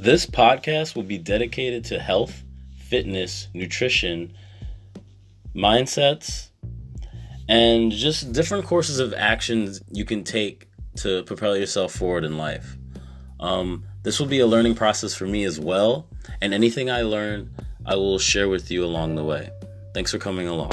This podcast will be dedicated to health, fitness, nutrition, mindsets, and just different courses of actions you can take to propel yourself forward in life. Um, this will be a learning process for me as well, and anything I learn, I will share with you along the way. Thanks for coming along.